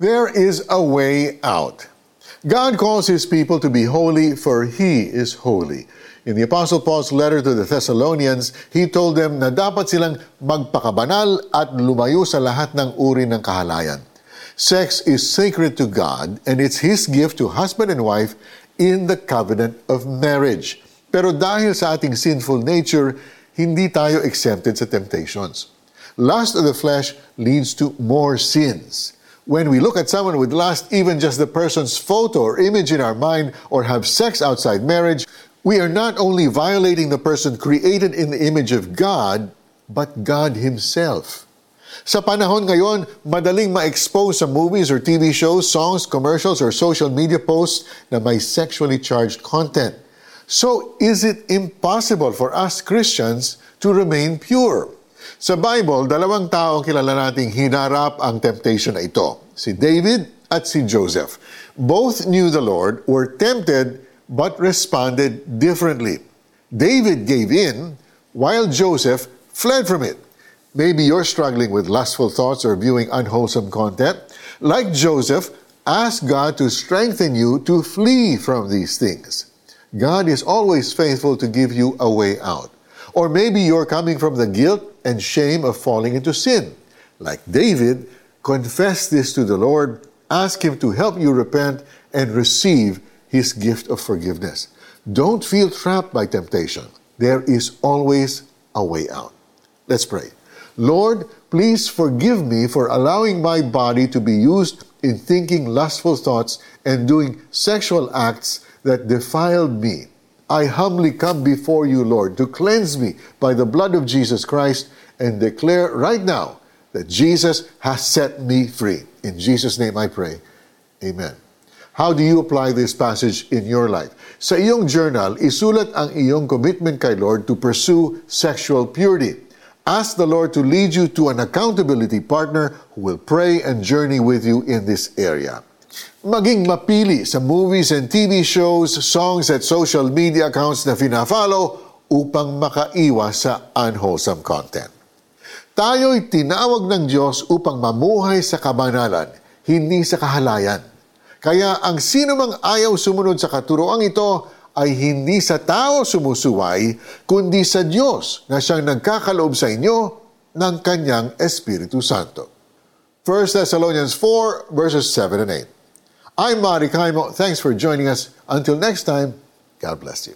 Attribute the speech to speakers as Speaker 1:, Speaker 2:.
Speaker 1: There is a way out. God calls His people to be holy, for He is holy. In the Apostle Paul's letter to the Thessalonians, he told them na dapat silang magpakabanal at lumayo sa lahat ng uri ng kahalayan. Sex is sacred to God and it's His gift to husband and wife in the covenant of marriage. Pero dahil sa ating sinful nature, hindi tayo exempted sa temptations. Lust of the flesh leads to more sins. When we look at someone with lust, even just the person's photo or image in our mind, or have sex outside marriage, we are not only violating the person created in the image of God, but God Himself. Sa panahon ngayon, madaling ma-expose sa movies or TV shows, songs, commercials, or social media posts na may sexually charged content. So, is it impossible for us Christians to remain pure? Sa Bible, dalawang tao kilala nating hinarap ang temptation na ito, si David at si Joseph. Both knew the Lord, were tempted, but responded differently. David gave in, while Joseph fled from it. Maybe you're struggling with lustful thoughts or viewing unwholesome content. Like Joseph, ask God to strengthen you to flee from these things. God is always faithful to give you a way out. Or maybe you're coming from the guilt and shame of falling into sin. Like David, confess this to the Lord, ask Him to help you repent and receive His gift of forgiveness. Don't feel trapped by temptation. There is always a way out. Let's pray. Lord, please forgive me for allowing my body to be used in thinking lustful thoughts and doing sexual acts that defiled me. I humbly come before you, Lord, to cleanse me by the blood of Jesus Christ and declare right now that Jesus has set me free. In Jesus' name I pray. Amen. How do you apply this passage in your life? Sa iyong journal, isulat ang iyong commitment kay Lord to pursue sexual purity. Ask the Lord to lead you to an accountability partner who will pray and journey with you in this area maging mapili sa movies and TV shows, songs at social media accounts na fina-follow upang makaiwas sa unwholesome content. Tayo'y tinawag ng Diyos upang mamuhay sa kabanalan, hindi sa kahalayan. Kaya ang sino mang ayaw sumunod sa katuroang ito ay hindi sa tao sumusuway, kundi sa Diyos na siyang nagkakaloob sa inyo ng kanyang Espiritu Santo. 1 Thessalonians 4 verses 7 and 8. I'm Marty Kaimo. Thanks for joining us. Until next time, God bless you.